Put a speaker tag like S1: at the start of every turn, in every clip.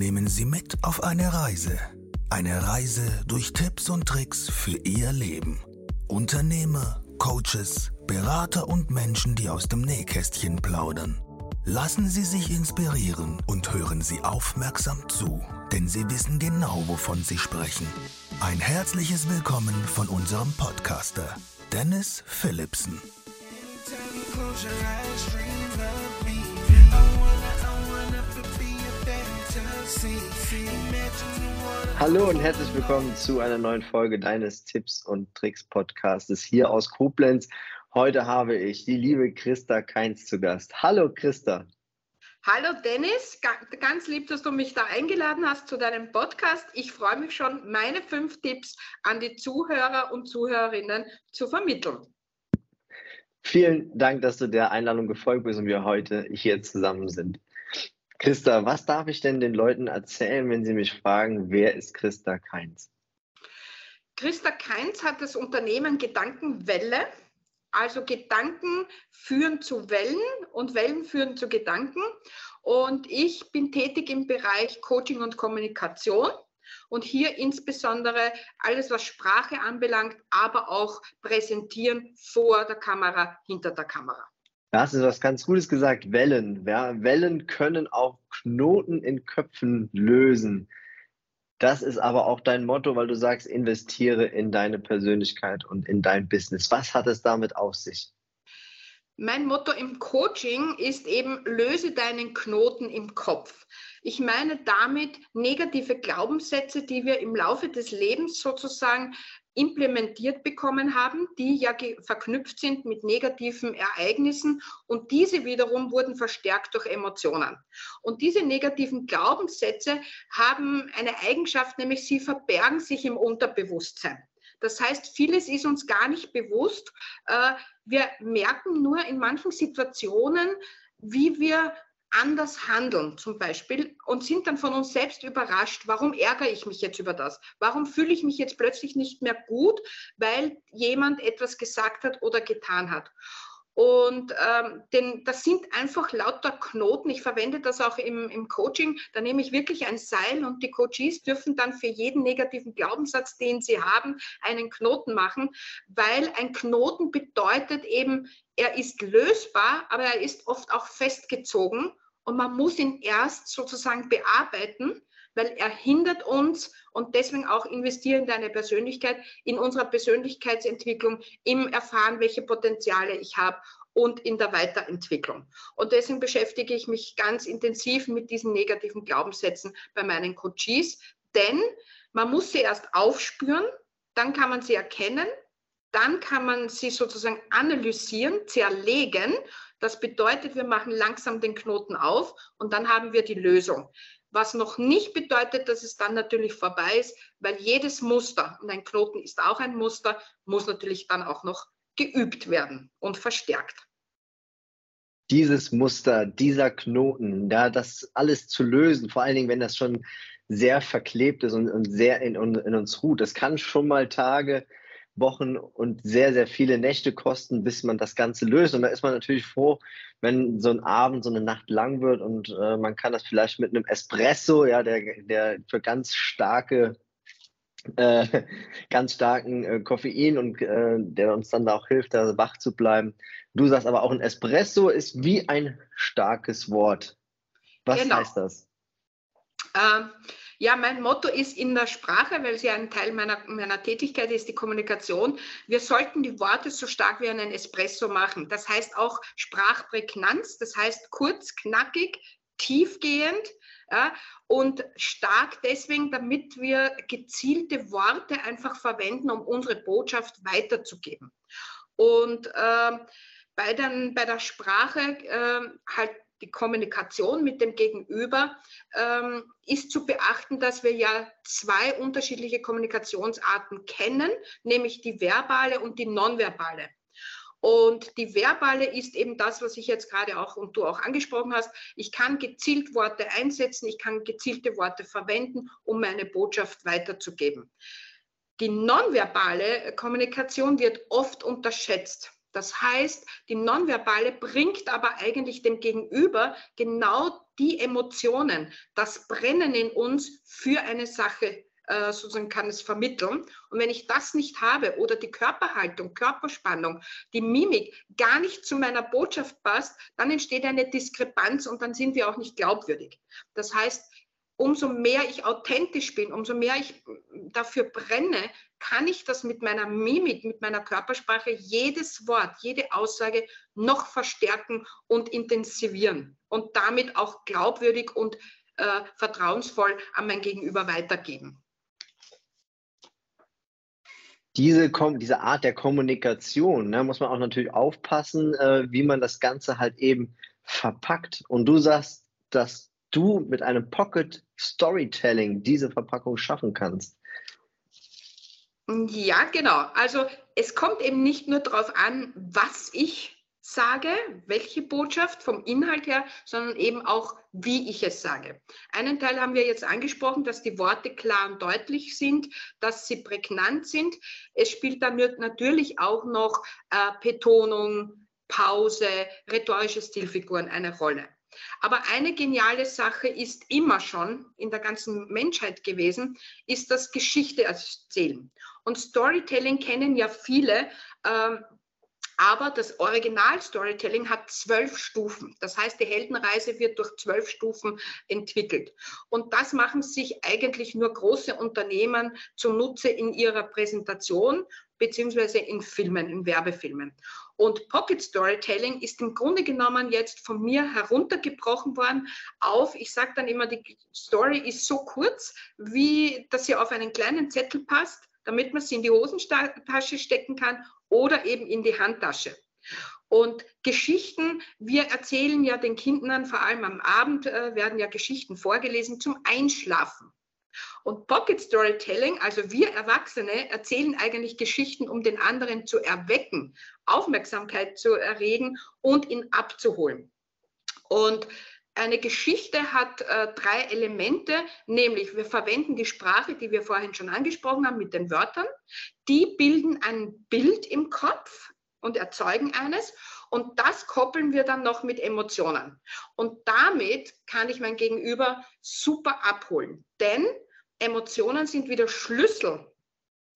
S1: nehmen Sie mit auf eine Reise. Eine Reise durch Tipps und Tricks für Ihr Leben. Unternehmer, Coaches, Berater und Menschen, die aus dem Nähkästchen plaudern. Lassen Sie sich inspirieren und hören Sie aufmerksam zu, denn Sie wissen genau, wovon Sie sprechen. Ein herzliches Willkommen von unserem Podcaster, Dennis Philipsen.
S2: Hallo und herzlich willkommen zu einer neuen Folge deines Tipps und Tricks Podcastes hier aus Koblenz. Heute habe ich die liebe Christa Keins zu Gast. Hallo Christa.
S3: Hallo Dennis, ganz lieb, dass du mich da eingeladen hast zu deinem Podcast. Ich freue mich schon, meine fünf Tipps an die Zuhörer und Zuhörerinnen zu vermitteln.
S2: Vielen Dank, dass du der Einladung gefolgt bist und wir heute hier zusammen sind. Christa, was darf ich denn den Leuten erzählen, wenn sie mich fragen, wer ist Christa Keins?
S3: Christa Keins hat das Unternehmen Gedankenwelle. Also Gedanken führen zu Wellen und Wellen führen zu Gedanken. Und ich bin tätig im Bereich Coaching und Kommunikation und hier insbesondere alles, was Sprache anbelangt, aber auch Präsentieren vor der Kamera, hinter der Kamera.
S2: Da hast du was ganz Gutes gesagt, Wellen. Ja, Wellen können auch Knoten in Köpfen lösen. Das ist aber auch dein Motto, weil du sagst, investiere in deine Persönlichkeit und in dein Business. Was hat es damit auf sich?
S3: Mein Motto im Coaching ist eben, löse deinen Knoten im Kopf. Ich meine damit negative Glaubenssätze, die wir im Laufe des Lebens sozusagen implementiert bekommen haben, die ja verknüpft sind mit negativen Ereignissen und diese wiederum wurden verstärkt durch Emotionen. Und diese negativen Glaubenssätze haben eine Eigenschaft, nämlich sie verbergen sich im Unterbewusstsein. Das heißt, vieles ist uns gar nicht bewusst. Äh, wir merken nur in manchen Situationen, wie wir anders handeln zum Beispiel und sind dann von uns selbst überrascht, warum ärgere ich mich jetzt über das? Warum fühle ich mich jetzt plötzlich nicht mehr gut, weil jemand etwas gesagt hat oder getan hat? Und ähm, denn das sind einfach lauter Knoten. Ich verwende das auch im, im Coaching. Da nehme ich wirklich ein Seil und die Coaches dürfen dann für jeden negativen Glaubenssatz, den sie haben, einen Knoten machen, weil ein Knoten bedeutet eben, er ist lösbar, aber er ist oft auch festgezogen und man muss ihn erst sozusagen bearbeiten, weil er hindert uns und deswegen auch investieren in deine Persönlichkeit, in unserer Persönlichkeitsentwicklung, im Erfahren, welche Potenziale ich habe und in der Weiterentwicklung. Und deswegen beschäftige ich mich ganz intensiv mit diesen negativen Glaubenssätzen bei meinen Coaches, denn man muss sie erst aufspüren, dann kann man sie erkennen, dann kann man sie sozusagen analysieren, zerlegen. Das bedeutet, wir machen langsam den Knoten auf und dann haben wir die Lösung. Was noch nicht bedeutet, dass es dann natürlich vorbei ist, weil jedes Muster, und ein Knoten ist auch ein Muster, muss natürlich dann auch noch geübt werden und verstärkt.
S2: Dieses Muster, dieser Knoten, ja, das alles zu lösen, vor allen Dingen, wenn das schon sehr verklebt ist und, und sehr in, in, uns ruht, das kann schon mal Tage, Wochen und sehr, sehr viele Nächte kosten, bis man das Ganze löst. Und da ist man natürlich froh, wenn so ein Abend, so eine Nacht lang wird und äh, man kann das vielleicht mit einem Espresso, ja, der, der für ganz starke äh, ganz starken äh, Koffein und äh, der uns dann da auch hilft, da wach zu bleiben. Du sagst aber auch ein Espresso ist wie ein starkes Wort. Was genau. heißt das?
S3: Ähm, ja, mein Motto ist in der Sprache, weil sie ein Teil meiner, meiner Tätigkeit ist, die Kommunikation. Wir sollten die Worte so stark wie einen Espresso machen. Das heißt auch Sprachprägnanz, das heißt kurz, knackig, tiefgehend ja, und stark deswegen, damit wir gezielte Worte einfach verwenden, um unsere Botschaft weiterzugeben. Und äh, bei, den, bei der Sprache äh, halt die Kommunikation mit dem Gegenüber ähm, ist zu beachten, dass wir ja zwei unterschiedliche Kommunikationsarten kennen, nämlich die verbale und die nonverbale. Und die verbale ist eben das, was ich jetzt gerade auch und du auch angesprochen hast. Ich kann gezielt Worte einsetzen, ich kann gezielte Worte verwenden, um meine Botschaft weiterzugeben. Die nonverbale Kommunikation wird oft unterschätzt. Das heißt, die Nonverbale bringt aber eigentlich dem Gegenüber genau die Emotionen, das Brennen in uns für eine Sache äh, sozusagen kann es vermitteln. Und wenn ich das nicht habe oder die Körperhaltung, Körperspannung, die Mimik gar nicht zu meiner Botschaft passt, dann entsteht eine Diskrepanz und dann sind wir auch nicht glaubwürdig. Das heißt, umso mehr ich authentisch bin, umso mehr ich dafür brenne, kann ich das mit meiner Mimik, mit meiner Körpersprache, jedes Wort, jede Aussage noch verstärken und intensivieren und damit auch glaubwürdig und äh, vertrauensvoll an mein Gegenüber weitergeben.
S2: Diese, diese Art der Kommunikation, ne, muss man auch natürlich aufpassen, äh, wie man das Ganze halt eben verpackt. Und du sagst, dass du mit einem Pocket Storytelling diese Verpackung schaffen kannst.
S3: Ja, genau. Also es kommt eben nicht nur darauf an, was ich sage, welche Botschaft vom Inhalt her, sondern eben auch, wie ich es sage. Einen Teil haben wir jetzt angesprochen, dass die Worte klar und deutlich sind, dass sie prägnant sind. Es spielt dann natürlich auch noch äh, Betonung, Pause, rhetorische Stilfiguren eine Rolle. Aber eine geniale Sache ist immer schon in der ganzen Menschheit gewesen, ist das Geschichte erzählen. Und Storytelling kennen ja viele. Ähm, aber das Original-Storytelling hat zwölf Stufen. Das heißt, die Heldenreise wird durch zwölf Stufen entwickelt. Und das machen sich eigentlich nur große Unternehmen zunutze in ihrer Präsentation beziehungsweise in Filmen, in Werbefilmen. Und Pocket Storytelling ist im Grunde genommen jetzt von mir heruntergebrochen worden auf, ich sage dann immer, die Story ist so kurz, wie dass sie auf einen kleinen Zettel passt damit man sie in die Hosentasche stecken kann oder eben in die Handtasche. Und Geschichten, wir erzählen ja den Kindern, vor allem am Abend äh, werden ja Geschichten vorgelesen zum Einschlafen. Und Pocket Storytelling, also wir Erwachsene, erzählen eigentlich Geschichten, um den anderen zu erwecken, Aufmerksamkeit zu erregen und ihn abzuholen. Und eine Geschichte hat äh, drei Elemente, nämlich wir verwenden die Sprache, die wir vorhin schon angesprochen haben, mit den Wörtern. Die bilden ein Bild im Kopf und erzeugen eines. Und das koppeln wir dann noch mit Emotionen. Und damit kann ich mein Gegenüber super abholen. Denn Emotionen sind wieder Schlüssel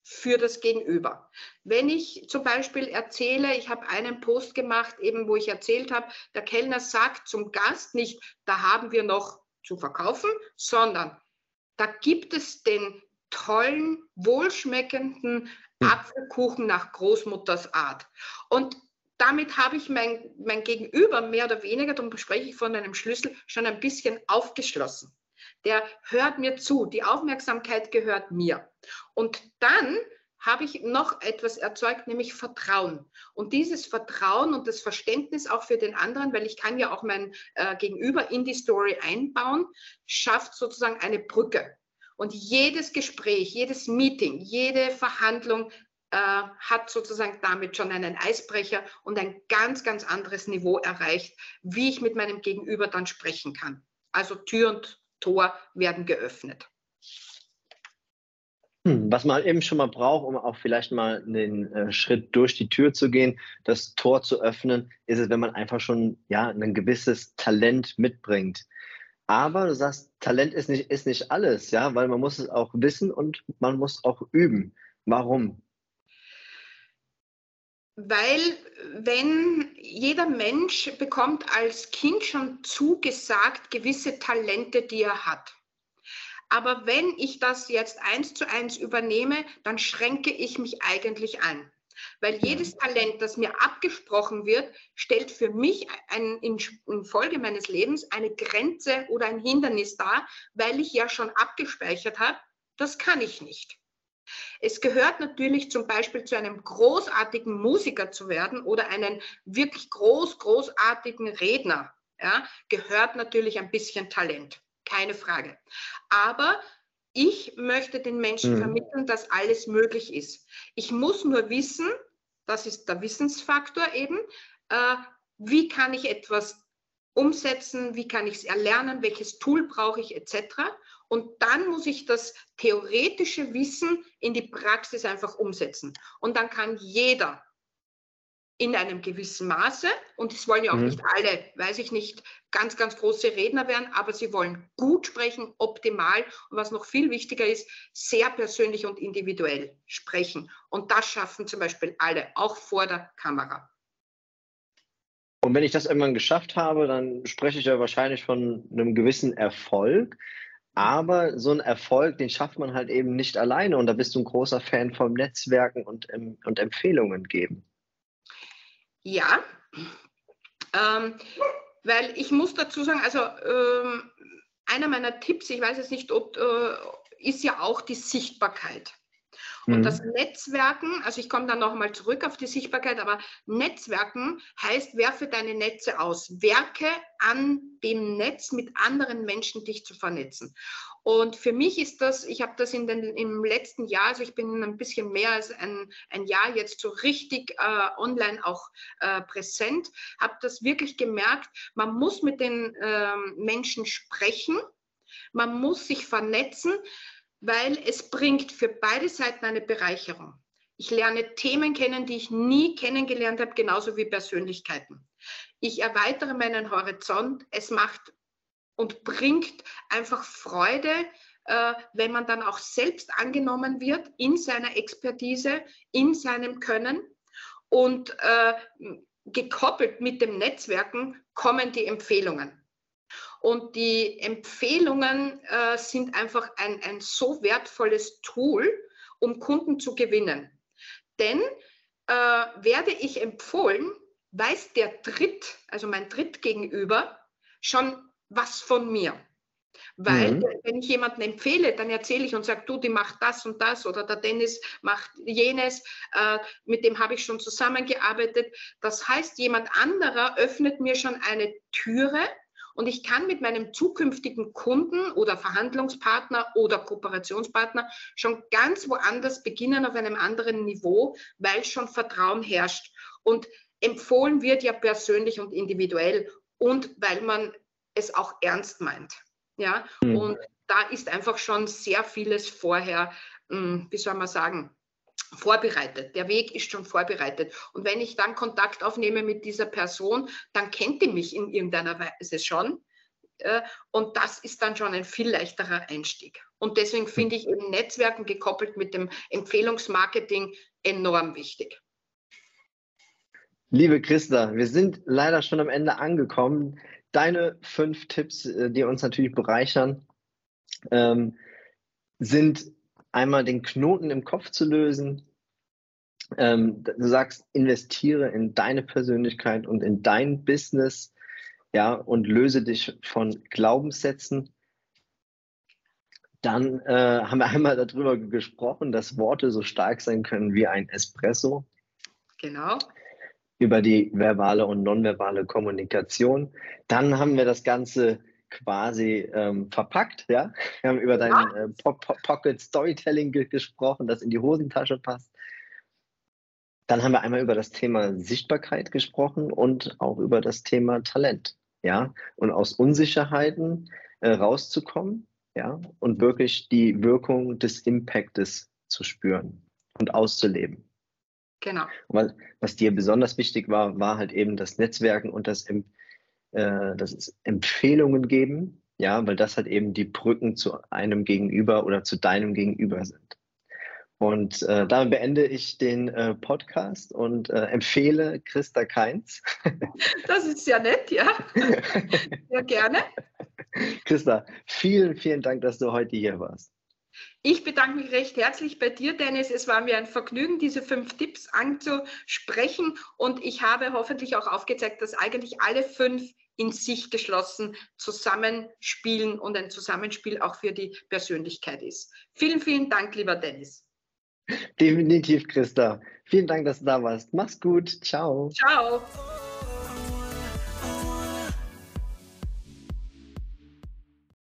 S3: für das Gegenüber. Wenn ich zum Beispiel erzähle, ich habe einen Post gemacht, eben wo ich erzählt habe, der Kellner sagt zum Gast nicht, da haben wir noch zu verkaufen, sondern da gibt es den tollen, wohlschmeckenden hm. Apfelkuchen nach Großmutters Art. Und damit habe ich mein, mein Gegenüber mehr oder weniger, darum spreche ich von einem Schlüssel, schon ein bisschen aufgeschlossen der hört mir zu, die Aufmerksamkeit gehört mir. Und dann habe ich noch etwas erzeugt, nämlich Vertrauen. Und dieses Vertrauen und das Verständnis auch für den anderen, weil ich kann ja auch mein äh, Gegenüber in die Story einbauen, schafft sozusagen eine Brücke. Und jedes Gespräch, jedes Meeting, jede Verhandlung äh, hat sozusagen damit schon einen Eisbrecher und ein ganz, ganz anderes Niveau erreicht, wie ich mit meinem Gegenüber dann sprechen kann. Also Tür und Tor werden geöffnet.
S2: Hm, was man eben schon mal braucht, um auch vielleicht mal den äh, Schritt durch die Tür zu gehen, das Tor zu öffnen, ist es, wenn man einfach schon ja, ein gewisses Talent mitbringt. Aber du sagst, Talent ist nicht, ist nicht alles, ja, weil man muss es auch wissen und man muss auch üben. Warum?
S3: Weil wenn jeder Mensch bekommt als Kind schon zugesagt gewisse Talente, die er hat. Aber wenn ich das jetzt eins zu eins übernehme, dann schränke ich mich eigentlich ein. Weil jedes Talent, das mir abgesprochen wird, stellt für mich ein, in, in Folge meines Lebens eine Grenze oder ein Hindernis dar, weil ich ja schon abgespeichert habe, das kann ich nicht. Es gehört natürlich zum Beispiel zu einem großartigen Musiker zu werden oder einen wirklich groß, großartigen Redner. Ja, gehört natürlich ein bisschen Talent, keine Frage. Aber ich möchte den Menschen mhm. vermitteln, dass alles möglich ist. Ich muss nur wissen, das ist der Wissensfaktor eben, äh, wie kann ich etwas umsetzen, wie kann ich es erlernen, welches Tool brauche ich etc. Und dann muss ich das theoretische Wissen in die Praxis einfach umsetzen. Und dann kann jeder in einem gewissen Maße. Und es wollen ja auch mhm. nicht alle, weiß ich nicht, ganz, ganz große Redner werden, aber sie wollen gut sprechen, optimal und was noch viel wichtiger ist, sehr persönlich und individuell sprechen. Und das schaffen zum Beispiel alle, auch vor der Kamera.
S2: Und wenn ich das irgendwann geschafft habe, dann spreche ich ja wahrscheinlich von einem gewissen Erfolg. Aber so ein Erfolg, den schafft man halt eben nicht alleine. Und da bist du ein großer Fan vom Netzwerken und, und Empfehlungen geben.
S3: Ja, ähm, weil ich muss dazu sagen, also ähm, einer meiner Tipps, ich weiß jetzt nicht, ob, äh, ist ja auch die Sichtbarkeit. Und mhm. das Netzwerken, also ich komme dann nochmal zurück auf die Sichtbarkeit, aber Netzwerken heißt, werfe deine Netze aus. Werke an dem Netz mit anderen Menschen dich zu vernetzen. Und für mich ist das, ich habe das in den, im letzten Jahr, also ich bin ein bisschen mehr als ein, ein Jahr jetzt so richtig äh, online auch äh, präsent, habe das wirklich gemerkt, man muss mit den äh, Menschen sprechen, man muss sich vernetzen, weil es bringt für beide Seiten eine Bereicherung. Ich lerne Themen kennen, die ich nie kennengelernt habe, genauso wie Persönlichkeiten. Ich erweitere meinen Horizont. Es macht und bringt einfach Freude, äh, wenn man dann auch selbst angenommen wird in seiner Expertise, in seinem Können. Und äh, gekoppelt mit dem Netzwerken kommen die Empfehlungen. Und die Empfehlungen äh, sind einfach ein, ein so wertvolles Tool, um Kunden zu gewinnen. Denn äh, werde ich empfohlen, weiß der Dritt, also mein Drittgegenüber, schon was von mir. Weil, mhm. wenn ich jemanden empfehle, dann erzähle ich und sage, du, die macht das und das oder der Dennis macht jenes, äh, mit dem habe ich schon zusammengearbeitet. Das heißt, jemand anderer öffnet mir schon eine Türe und ich kann mit meinem zukünftigen Kunden oder Verhandlungspartner oder Kooperationspartner schon ganz woanders beginnen auf einem anderen Niveau, weil schon Vertrauen herrscht. Und empfohlen wird ja persönlich und individuell und weil man es auch ernst meint. Ja, mhm. und da ist einfach schon sehr vieles vorher, hm, wie soll man sagen, vorbereitet. Der Weg ist schon vorbereitet. Und wenn ich dann Kontakt aufnehme mit dieser Person, dann kennt die mich in irgendeiner Weise schon. Äh, und das ist dann schon ein viel leichterer Einstieg. Und deswegen finde ich eben Netzwerken gekoppelt mit dem Empfehlungsmarketing enorm wichtig.
S2: Liebe Christa, wir sind leider schon am Ende angekommen deine fünf Tipps, äh, die uns natürlich bereichern, ähm, sind einmal den Knoten im Kopf zu lösen. Ähm, du sagst, investiere in deine Persönlichkeit und in dein Business, ja, und löse dich von Glaubenssätzen. Dann äh, haben wir einmal darüber gesprochen, dass Worte so stark sein können wie ein Espresso.
S3: Genau
S2: über die verbale und nonverbale Kommunikation. Dann haben wir das Ganze quasi ähm, verpackt, ja. Wir haben über dein äh, po po Pocket Storytelling ge gesprochen, das in die Hosentasche passt. Dann haben wir einmal über das Thema Sichtbarkeit gesprochen und auch über das Thema Talent, ja. Und aus Unsicherheiten äh, rauszukommen, ja, und wirklich die Wirkung des Impactes zu spüren und auszuleben.
S3: Genau.
S2: Was, was dir besonders wichtig war, war halt eben das Netzwerken und das, äh, das Empfehlungen geben, ja, weil das halt eben die Brücken zu einem Gegenüber oder zu deinem Gegenüber sind. Und äh, damit beende ich den äh, Podcast und äh, empfehle Christa Keins.
S3: Das ist ja nett, ja. Sehr gerne.
S2: Christa, vielen, vielen Dank, dass du heute hier warst.
S3: Ich bedanke mich recht herzlich bei dir, Dennis. Es war mir ein Vergnügen, diese fünf Tipps anzusprechen. Und ich habe hoffentlich auch aufgezeigt, dass eigentlich alle fünf in sich geschlossen zusammenspielen und ein Zusammenspiel auch für die Persönlichkeit ist. Vielen, vielen Dank, lieber Dennis.
S2: Definitiv, Christa. Vielen Dank, dass du da warst. Mach's gut. Ciao.
S3: Ciao.